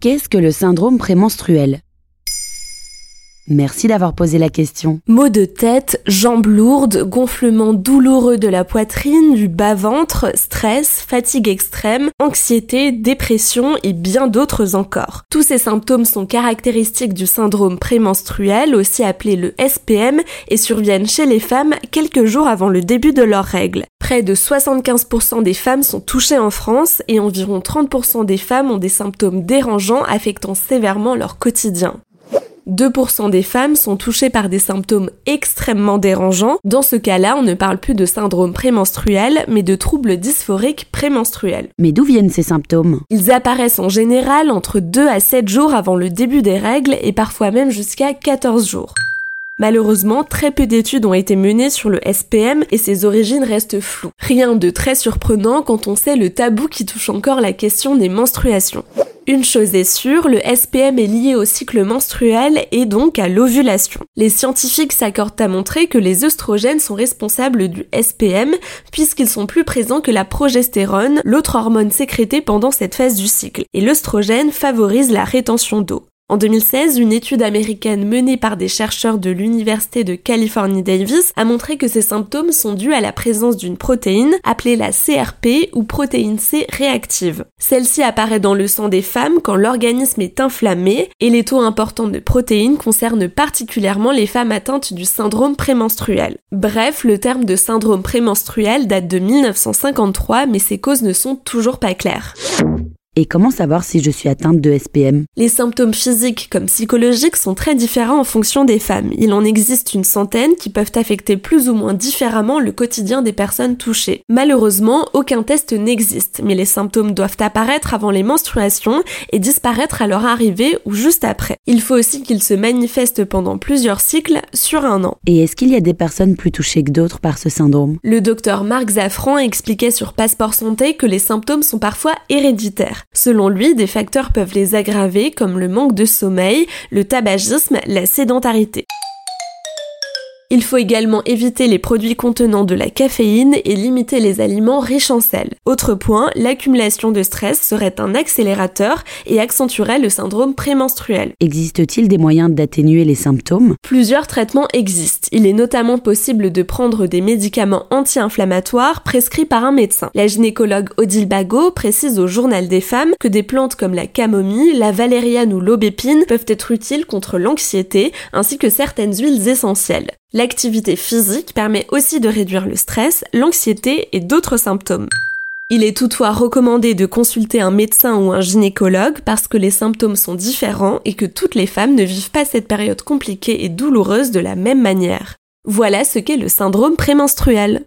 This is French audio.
Qu'est-ce que le syndrome prémenstruel? Merci d'avoir posé la question. Maux de tête, jambes lourdes, gonflement douloureux de la poitrine, du bas-ventre, stress, fatigue extrême, anxiété, dépression et bien d'autres encore. Tous ces symptômes sont caractéristiques du syndrome prémenstruel, aussi appelé le SPM, et surviennent chez les femmes quelques jours avant le début de leurs règles. Près de 75% des femmes sont touchées en France et environ 30% des femmes ont des symptômes dérangeants affectant sévèrement leur quotidien. 2% des femmes sont touchées par des symptômes extrêmement dérangeants. Dans ce cas-là, on ne parle plus de syndrome prémenstruel, mais de troubles dysphoriques prémenstruels. Mais d'où viennent ces symptômes? Ils apparaissent en général entre 2 à 7 jours avant le début des règles et parfois même jusqu'à 14 jours. Malheureusement, très peu d'études ont été menées sur le SPM et ses origines restent floues. Rien de très surprenant quand on sait le tabou qui touche encore la question des menstruations. Une chose est sûre, le SPM est lié au cycle menstruel et donc à l'ovulation. Les scientifiques s'accordent à montrer que les œstrogènes sont responsables du SPM puisqu'ils sont plus présents que la progestérone, l'autre hormone sécrétée pendant cette phase du cycle. Et l'œstrogène favorise la rétention d'eau. En 2016, une étude américaine menée par des chercheurs de l'Université de Californie Davis a montré que ces symptômes sont dus à la présence d'une protéine appelée la CRP ou protéine C réactive. Celle-ci apparaît dans le sang des femmes quand l'organisme est inflammé et les taux importants de protéines concernent particulièrement les femmes atteintes du syndrome prémenstruel. Bref, le terme de syndrome prémenstruel date de 1953 mais ses causes ne sont toujours pas claires. Et comment savoir si je suis atteinte de SPM Les symptômes physiques comme psychologiques sont très différents en fonction des femmes. Il en existe une centaine qui peuvent affecter plus ou moins différemment le quotidien des personnes touchées. Malheureusement, aucun test n'existe, mais les symptômes doivent apparaître avant les menstruations et disparaître à leur arrivée ou juste après. Il faut aussi qu'ils se manifestent pendant plusieurs cycles sur un an. Et est-ce qu'il y a des personnes plus touchées que d'autres par ce syndrome? Le docteur Marc Zafran expliquait sur Passeport Santé que les symptômes sont parfois héréditaires. Selon lui, des facteurs peuvent les aggraver comme le manque de sommeil, le tabagisme, la sédentarité. Il faut également éviter les produits contenant de la caféine et limiter les aliments riches en sel. Autre point, l'accumulation de stress serait un accélérateur et accentuerait le syndrome prémenstruel. Existe-t-il des moyens d'atténuer les symptômes? Plusieurs traitements existent. Il est notamment possible de prendre des médicaments anti-inflammatoires prescrits par un médecin. La gynécologue Odile Bagot précise au Journal des femmes que des plantes comme la camomille, la valériane ou l'aubépine peuvent être utiles contre l'anxiété ainsi que certaines huiles essentielles. L'activité physique permet aussi de réduire le stress, l'anxiété et d'autres symptômes. Il est toutefois recommandé de consulter un médecin ou un gynécologue parce que les symptômes sont différents et que toutes les femmes ne vivent pas cette période compliquée et douloureuse de la même manière. Voilà ce qu'est le syndrome prémenstruel.